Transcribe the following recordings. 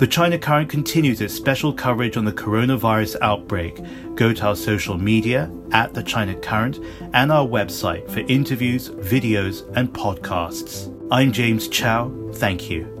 The China Current continues its special coverage on the coronavirus outbreak. Go to our social media at The China Current and our website for interviews, videos, and podcasts. I'm James Chau. Thank you.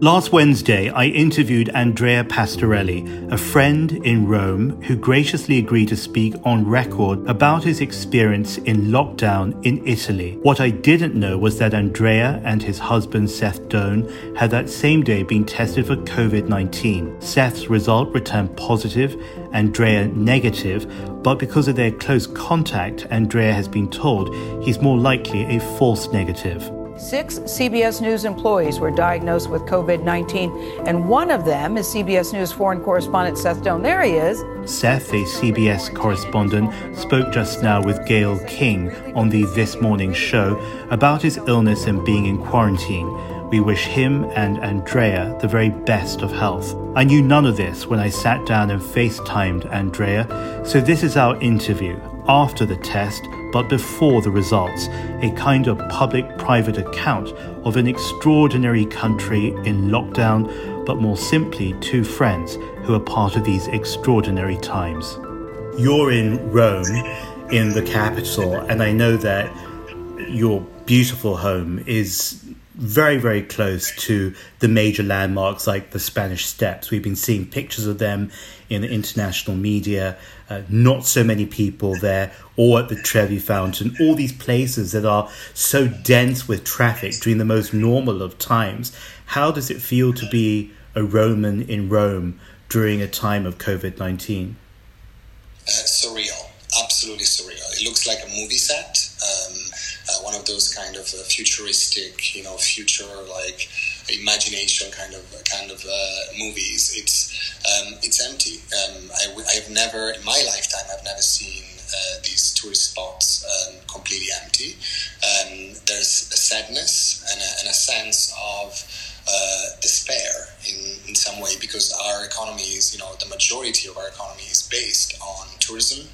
Last Wednesday, I interviewed Andrea Pastorelli, a friend in Rome who graciously agreed to speak on record about his experience in lockdown in Italy. What I didn't know was that Andrea and his husband Seth Doane had that same day been tested for COVID 19. Seth's result returned positive, Andrea negative, but because of their close contact, Andrea has been told he's more likely a false negative. Six CBS News employees were diagnosed with COVID 19, and one of them is CBS News foreign correspondent Seth Doane. There he is. Seth, a CBS correspondent, spoke just now with Gayle King on the This Morning show about his illness and being in quarantine. We wish him and Andrea the very best of health. I knew none of this when I sat down and FaceTimed Andrea, so this is our interview after the test but before the results, a kind of public private account of an extraordinary country in lockdown, but more simply, two friends who are part of these extraordinary times. You're in Rome, in the capital, and I know that your beautiful home is very, very close to the major landmarks like the Spanish Steps. We've been seeing pictures of them in the international media. Uh, not so many people there, or at the Trevi Fountain, all these places that are so dense with traffic during the most normal of times. How does it feel to be a Roman in Rome during a time of COVID 19? Uh, surreal, absolutely surreal. It looks like a movie set. Um, one of those kind of uh, futuristic, you know, future like imagination kind of kind of uh, movies. It's um, it's empty. Um, I, have never in my lifetime I've never seen uh, these tourist spots um, completely empty. Um, there's a sadness and a, and a sense of uh, despair in, in some way because our economy is, you know, the majority of our economy is based on tourism.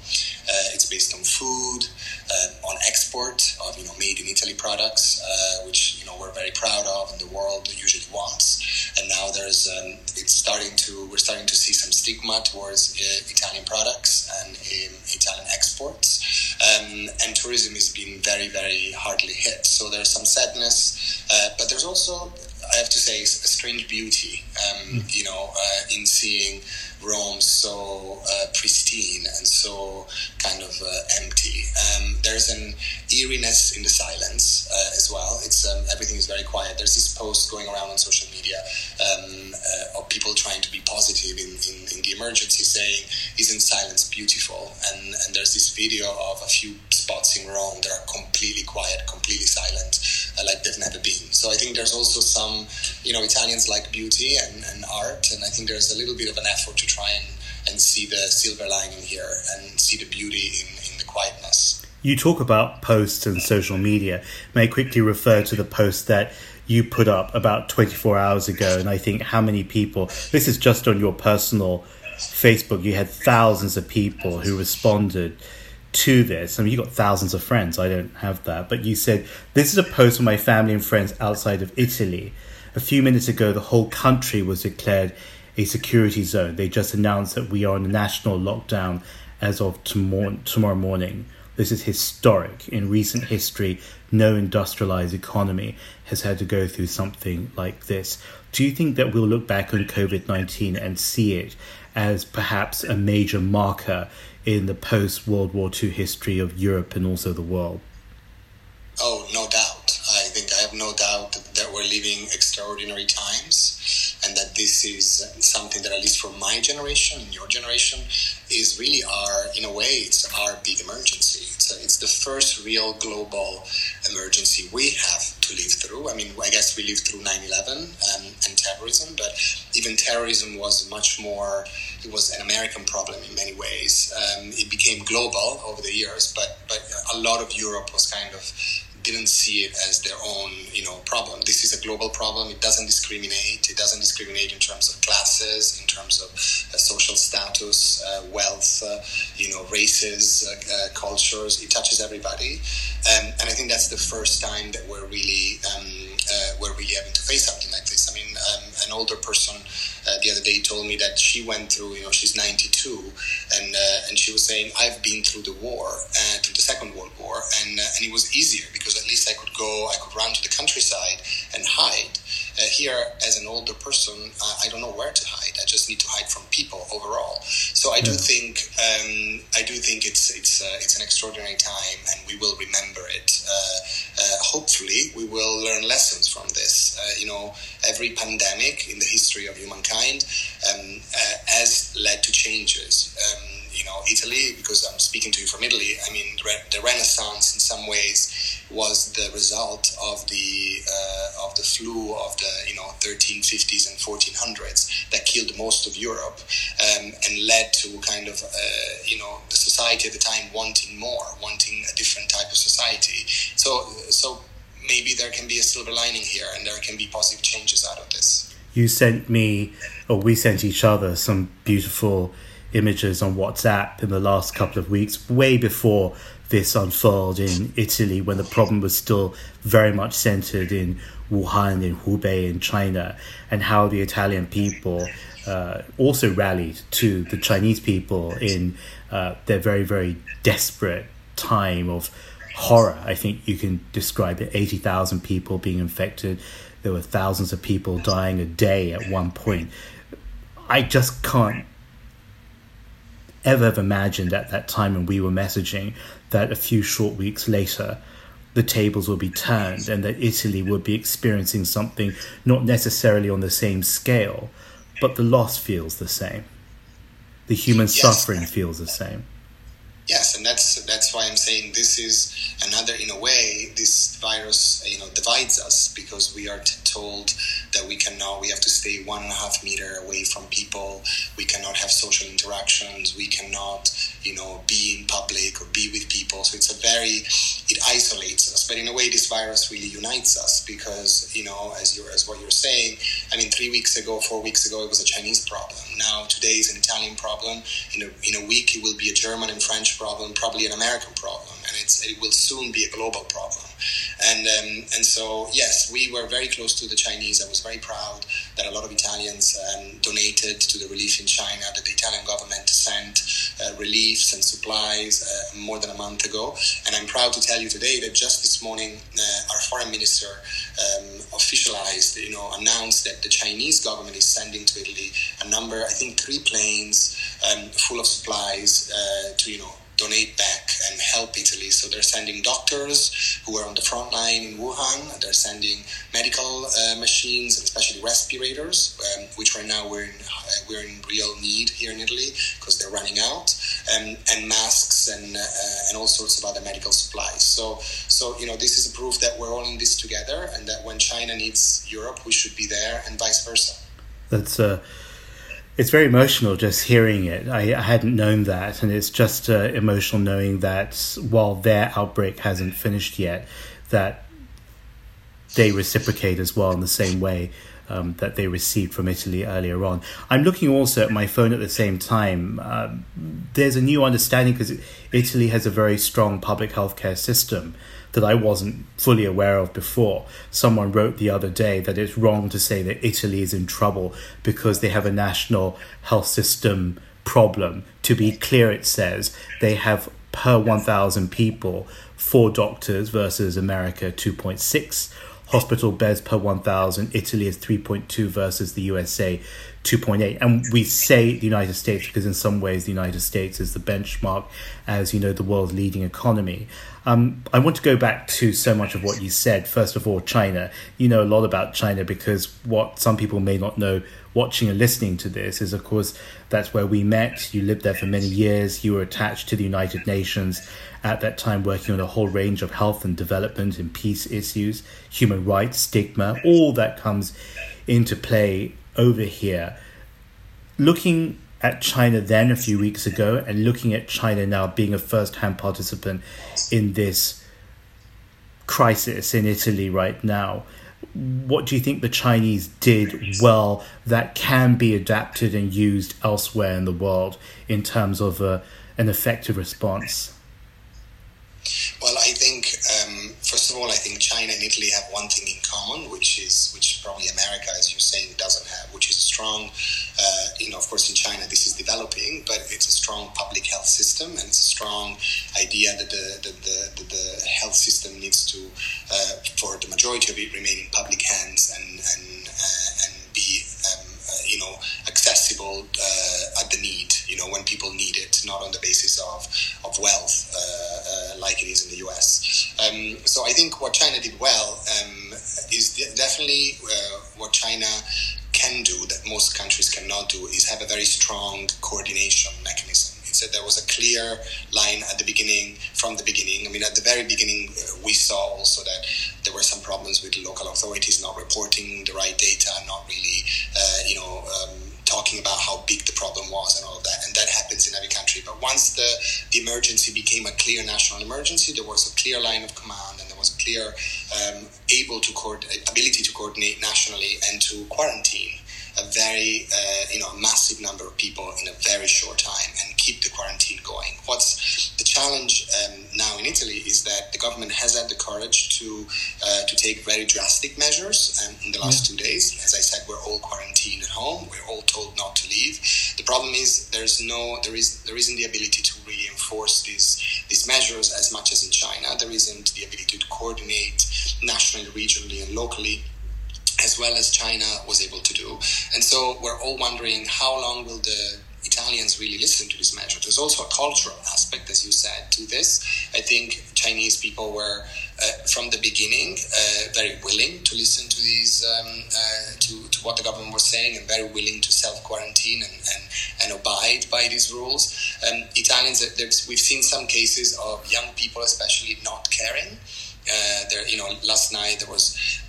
Uh, it's based on food, uh, on export you know, made in Italy products, uh, which, you know, we're very proud of and the world usually wants. And now there's, um, it's starting to, we're starting to see some stigma towards uh, Italian products and um, Italian exports. Um, and tourism is being very, very hardly hit. So there's some sadness, uh, but there's also I have to say, a strange beauty, um, mm. you know, uh, in seeing Rome so uh, pristine and so kind of uh, empty. Um, there's an eeriness in the silence uh, as well. It's um, everything is very quiet. There's this post going around on social media um, uh, of people trying to be positive in, in, in, the emergency, saying, "Isn't silence beautiful?" And and there's this video of a few spots in Rome that are completely quiet, completely silent, uh, like they've never been. So I think there's also some, you know, Italians like beauty and, and art, and I think there's a little bit of an effort to try and, and see the silver lining here and see the beauty in, in the quietness. You talk about posts and social media. May I quickly refer to the post that you put up about 24 hours ago, and I think how many people, this is just on your personal Facebook, you had thousands of people who responded to this. I mean, you got thousands of friends. I don't have that. But you said, This is a post from my family and friends outside of Italy. A few minutes ago, the whole country was declared a security zone. They just announced that we are in a national lockdown as of tomorrow, tomorrow morning. This is historic. In recent history, no industrialized economy has had to go through something like this. Do you think that we'll look back on COVID 19 and see it as perhaps a major marker in the post World War II history of Europe and also the world? Oh, no doubt. I think I have no doubt that we're living extraordinary times and that this is something that, at least for my generation and your generation, is really our, in a way, it's our big emergency. It's, a, it's the first real global emergency we have to live through. I mean, I guess we lived through 9 11 um, and terrorism, but even terrorism was much more, it was an American problem in many ways. Um, it became global over the years, but, but a lot of Europe was kind of didn't see it as their own, you know, problem. This is a global problem. It doesn't discriminate. It doesn't discriminate in terms of classes, in terms of uh, social status, uh, wealth, uh, you know, races, uh, uh, cultures. It touches everybody, um, and I think that's the first time that we're really um, uh, we're really having to face something like this. I mean, um, an older person uh, the other day told me that she went through, you know, she's 92, and uh, and she was saying, I've been through the war, uh, through the Second World War, and uh, and it was easier because at least I could go, I could run to the countryside and hide. Uh, here, as an older person, uh, I don't know where to hide. I just need to hide from people overall. So I do think um, I do think it's it's uh, it's an extraordinary time, and we will remember it. Uh, uh, hopefully, we will learn lessons from this. Uh, you know, every pandemic in the history of humankind um, has led to changes. Um, you know, Italy, because I'm speaking to you from Italy, I mean, the Renaissance in some ways was the result of the uh, of the flu of the you know 1350s and 1400s that killed most of Europe um, and led to kind of uh, you know the society at the time wanting more, wanting a different type of society. So so maybe there can be a silver lining here, and there can be positive changes out of this. You sent me, or we sent each other, some beautiful images on WhatsApp in the last couple of weeks, way before this unfurled in Italy, when the problem was still very much centered in Wuhan, in Hubei, in China, and how the Italian people uh, also rallied to the Chinese people in uh, their very, very desperate time of horror. I think you can describe it 80,000 people being infected. There were thousands of people dying a day at one point. I just can't ever have imagined at that time when we were messaging that a few short weeks later the tables will be turned and that Italy would be experiencing something not necessarily on the same scale, but the loss feels the same. The human yes. suffering feels the same. Yes, and that's that's why I'm saying this is another, in a way, this virus, you know, divides us because we are t- told that we cannot, we have to stay one and a half meter away from people. We cannot have social interactions. We cannot, you know, be in public or be with people. So it's a very, it isolates us. But in a way, this virus really unites us because, you know, as you as what you're saying, I mean, three weeks ago, four weeks ago, it was a Chinese problem. Now today is an Italian problem. In a in a week, it will be a German and French problem, probably an American problem, and it will soon be a global problem. And um, and so yes, we were very close to the Chinese. I was very proud that a lot of Italians um, donated to the relief in China. That the Italian government sent uh, reliefs and supplies uh, more than a month ago. And I'm proud to tell you today that just this morning, uh, our foreign minister um, officialized, you know, announced that the Chinese government is sending to Italy a number, I think, three planes um, full of supplies uh, to you know donate back and help Italy. So they're sending doctors who are on the front line in Wuhan. They're sending medical uh, machines, especially respirators, um, which right now we're in uh, we're in real need here in Italy because they're running out, um, and masks and uh, and all sorts of other medical supplies. So so you know this is a proof that we're all in this together, and that when China needs Europe, we should be there, and vice versa. That's uh it's very emotional just hearing it. I, I hadn't known that, and it's just uh, emotional knowing that while their outbreak hasn't finished yet, that they reciprocate as well in the same way um, that they received from Italy earlier on. I'm looking also at my phone at the same time. Um, there's a new understanding because Italy has a very strong public healthcare system that I wasn't fully aware of before. Someone wrote the other day that it's wrong to say that Italy is in trouble because they have a national health system problem. To be clear, it says they have per 1,000 people four doctors versus America 2.6 hospital beds per 1,000. Italy is 3.2 versus the USA 2.8. And we say the United States because, in some ways, the United States is the benchmark as, you know, the world's leading economy. Um, I want to go back to so much of what you said. First of all, China. You know a lot about China because what some people may not know watching and listening to this is, of course, that's where we met. You lived there for many years. You were attached to the United Nations at that time working on a whole range of health and development and peace issues, human rights, stigma, all that comes into play over here. Looking at China then a few weeks ago and looking at China now being a first hand participant in this crisis in Italy right now, what do you think the Chinese did well that can be adapted and used elsewhere in the world in terms of a, uh, an effective response? Well, I think um, first of all, I think China and Italy have one thing in common, which is which probably America, as you're saying, doesn't have, which is strong Uh, you know, of course, in China, this is developing, but it's a strong public health system, and it's a strong idea that the, the, the, the health system needs to, uh, for the majority of it, remain in public hands and, and, uh, and be um, uh, you know accessible uh, at the need you know when people need it not on the basis of of wealth uh, like it is in the US um, so I think what China did well um, is definitely what China can do that most countries cannot do is have a very strong coordination mechanism It said there was a clear line at the beginning, from the beginning. I mean, at the very beginning, uh, we saw also that there were some problems with local authorities not reporting the right data, not really, uh, you know, um, talking about how big the problem was and all of that. And that happens in every country. But once the, the emergency became a clear national emergency, there was a clear line of command and there was a clear um, able to co- ability to coordinate nationally and to quarantine a very, uh, you know, massive number of people in a very short time and keep the quarantine going. What's the challenge um, now in Italy is that the government has had the courage to uh, to take very drastic measures. Um, in the last yeah. two days, as I said, we're all quarantined at home. We're all told not to leave. The problem is there's no, there is, there isn't the ability to really enforce these these measures as much as in China. There isn't the ability to coordinate nationally, regionally, and locally as well as China was able to do. And so we're all wondering how long will the Italians really listen to this measure. There's also a cultural aspect, as you said, to this. I think Chinese people were, uh, from the beginning, uh, very willing to listen to these, um, uh, to, to what the government was saying, and very willing to self quarantine and, and, and abide by these rules. Um, Italians, we've seen some cases of young people, especially, not caring. Uh, there, you know, last night there was uh,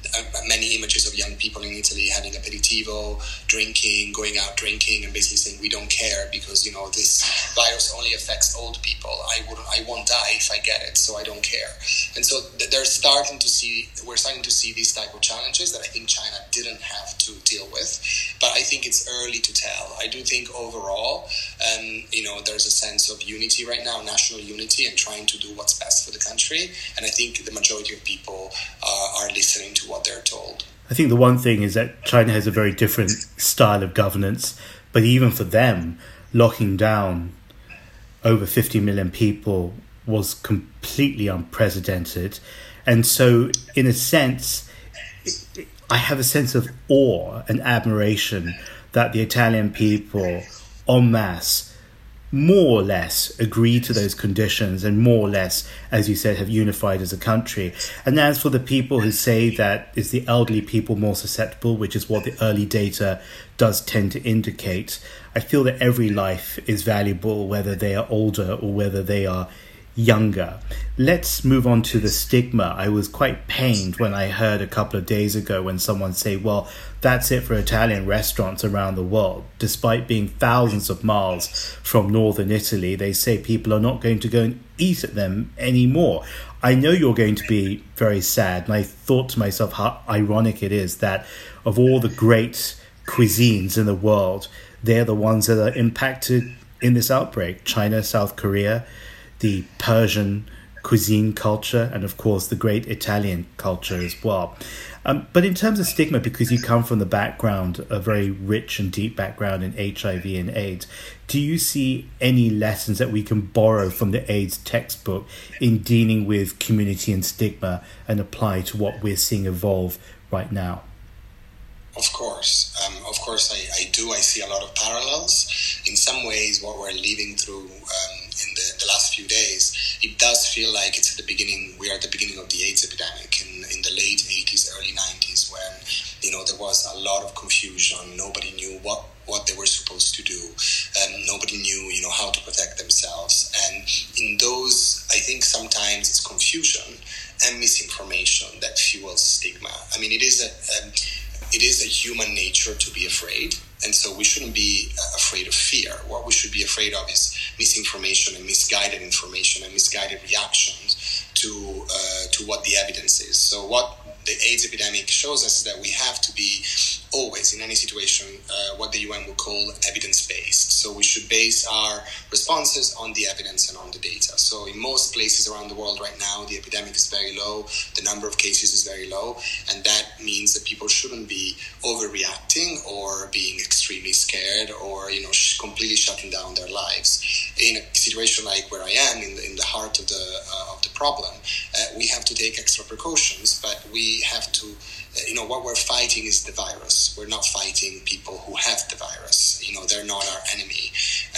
many images of young people in Italy having aperitivo, drinking, going out drinking, and basically saying we don't care because you know this virus only affects old people. I would, I won't die if I get it, so I don't care. And so they're starting to see, we're starting to see these type of challenges that I think China didn't have to deal with. But I think it's early to tell. I do think overall, um, you know, there's a sense of unity right now, national unity, and trying to do what's best for the country. And I think the majority of people uh, are listening to what they're told. I think the one thing is that China has a very different style of governance, but even for them, locking down over 50 million people was completely unprecedented. And so, in a sense, I have a sense of awe and admiration that the Italian people en masse more or less agree to those conditions and more or less, as you said, have unified as a country. And as for the people who say that is the elderly people more susceptible, which is what the early data does tend to indicate, I feel that every life is valuable, whether they are older or whether they are younger. Let's move on to the stigma. I was quite pained when I heard a couple of days ago when someone say, "Well, that's it for Italian restaurants around the world." Despite being thousands of miles from northern Italy, they say people are not going to go and eat at them anymore. I know you're going to be very sad, and I thought to myself how ironic it is that of all the great cuisines in the world, they're the ones that are impacted in this outbreak. China, South Korea, the Persian cuisine culture, and of course the great Italian culture as well. Um, but in terms of stigma, because you come from the background, a very rich and deep background in HIV and AIDS, do you see any lessons that we can borrow from the AIDS textbook in dealing with community and stigma and apply to what we're seeing evolve right now? Of course, um, of course, I, I, do. I see a lot of parallels. In some ways, what we're living through um, few days, it does feel like it's at the beginning. We are at the beginning of the AIDS epidemic in, in the late 80s, early 90s, when you know there was a lot of confusion. Nobody knew what what they were supposed to do, and nobody knew you know how to protect themselves. And in those, I think sometimes it's confusion and misinformation that fuels stigma. I mean, it is a, a it is a human nature to be afraid and so we shouldn't be uh, afraid of fear. What we should be afraid of is misinformation and misguided information and misguided reactions to uh, to what the evidence is. So what the AIDS epidemic shows us is that we have to be always in any situation uh, what the UN would call evidence based. So we should base our responses on the evidence and on the data. So in most places around the world right now, the epidemic is very low, the number of cases is very low, and that means that people shouldn't be overreacting or being extremely scared or you know sh- completely shutting down their lives. In a situation like where I am, in the, in the heart of the uh, of the problem, we have to take extra precautions, but we have to. Uh, you know what we're fighting is the virus. We're not fighting people who have the virus. You know they're not our enemy,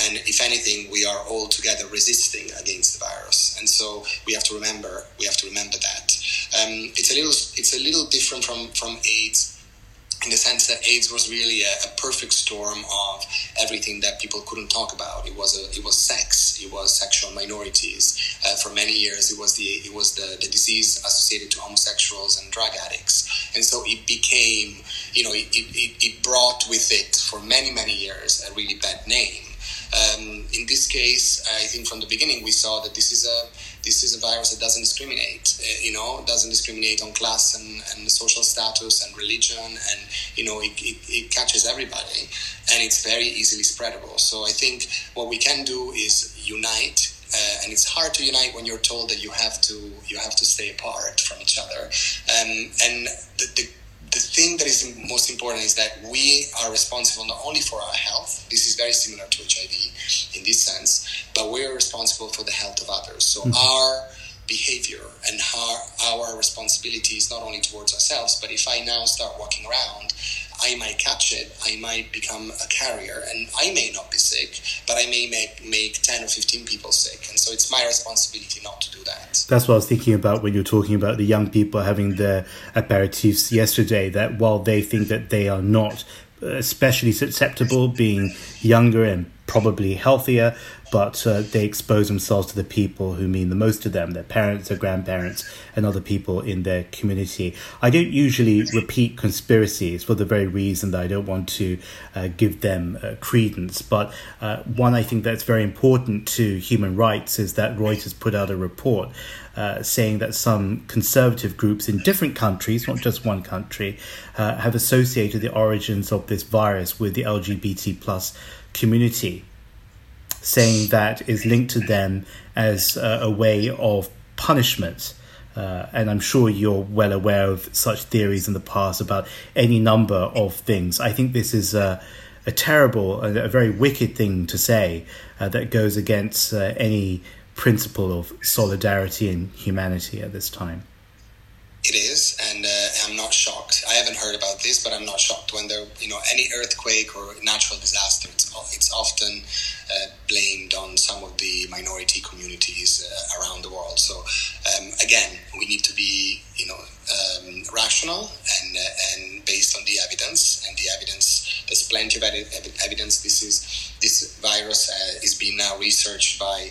and if anything, we are all together resisting against the virus. And so we have to remember we have to remember that. Um, it's a little it's a little different from from AIDS in the sense that AIDS was really a, a, perfect storm of everything that people couldn't talk about. It was a, it was sex, it was sexual minorities. Uh, for many years, it was the it was the, the disease associated to homosexuals and drug addicts, and so it became you know it, it, it brought with it for many many years a really bad name. Um, in this case, I think from the beginning we saw that this is a this is a virus that doesn't discriminate. Uh, you know, doesn't discriminate on class and, and social status and religion, and you know, it, it, it catches everybody, and it's very easily spreadable. So I think what we can do is unite uh, and it's hard to unite when you're told that you have to you have to stay apart from each other. Um, and the, the, the thing that is most important is that we are responsible not only for our health. This is very similar to HIV this sense, but we are responsible for the health of others. So mm-hmm. our behavior and our, our responsibility is not only towards ourselves, but if I now start walking around I might catch it, I might become a carrier, and I may not be sick, but I may make, make 10 or 15 people sick. And so it's my responsibility not to do that. That's what I was thinking about when you're talking about the young people having their aperitifs yesterday, that while they think that they are not especially susceptible, being younger and probably healthier, but uh, they expose themselves to the people who mean the most to them their parents, their grandparents, and other people in their community. I don't usually repeat conspiracies for the very reason that I don't want to uh, give them uh, credence. But uh, one I think that's very important to human rights is that Reuters put out a report. Uh, saying that some conservative groups in different countries, not just one country, uh, have associated the origins of this virus with the LGBT plus community saying that is linked to them as uh, a way of punishment. Uh, and I'm sure you're well aware of such theories in the past about any number of things. I think this is a, a terrible, a, a, very wicked thing to say uh, that goes against uh, any principle of solidarity and humanity at this time. It is, and I'm not shocked. I haven't heard about this, but I'm not shocked when there, you know, any earthquake or natural disaster. It's, it's often uh, blamed on some of the minority communities uh, around the world. So um, again, we need to be, you know, um, rational and uh, and based on the evidence. And the evidence, there's plenty of evidence. This is this virus uh, is being now researched by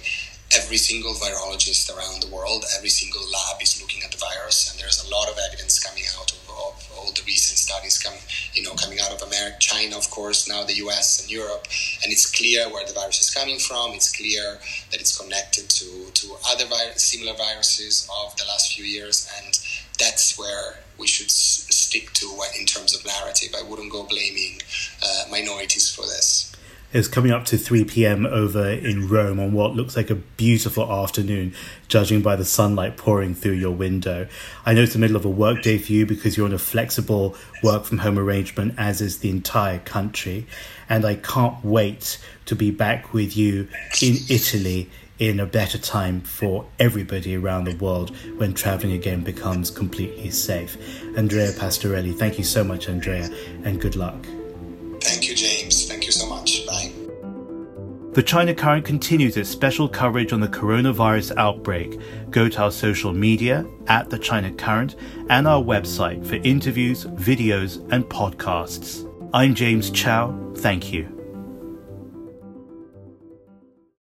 every single virologist around the world, every single lab is looking at the virus, and there's a lot of evidence coming out of, of all the recent studies coming, you know, coming out of America, China, of course, now the U.S. and Europe, and it's clear where the virus is coming from. It's clear that it's connected to to other similar viruses of the last few years, and that's where we should s- stick to in terms of narrative. I wouldn't go blaming uh, minorities for this. It's coming up to 3 p.m. over in Rome on what looks like a beautiful afternoon, judging by the sunlight pouring through your window. I know it's the middle of a workday for you because you're on a flexible work from home arrangement, as is the entire country. And I can't wait to be back with you in Italy in a better time for everybody around the world when traveling again becomes completely safe. Andrea Pastorelli, thank you so much, Andrea, and good luck. The China Current continues its special coverage on the coronavirus outbreak. Go to our social media at The China Current and our website for interviews, videos, and podcasts. I'm James Chau. Thank you.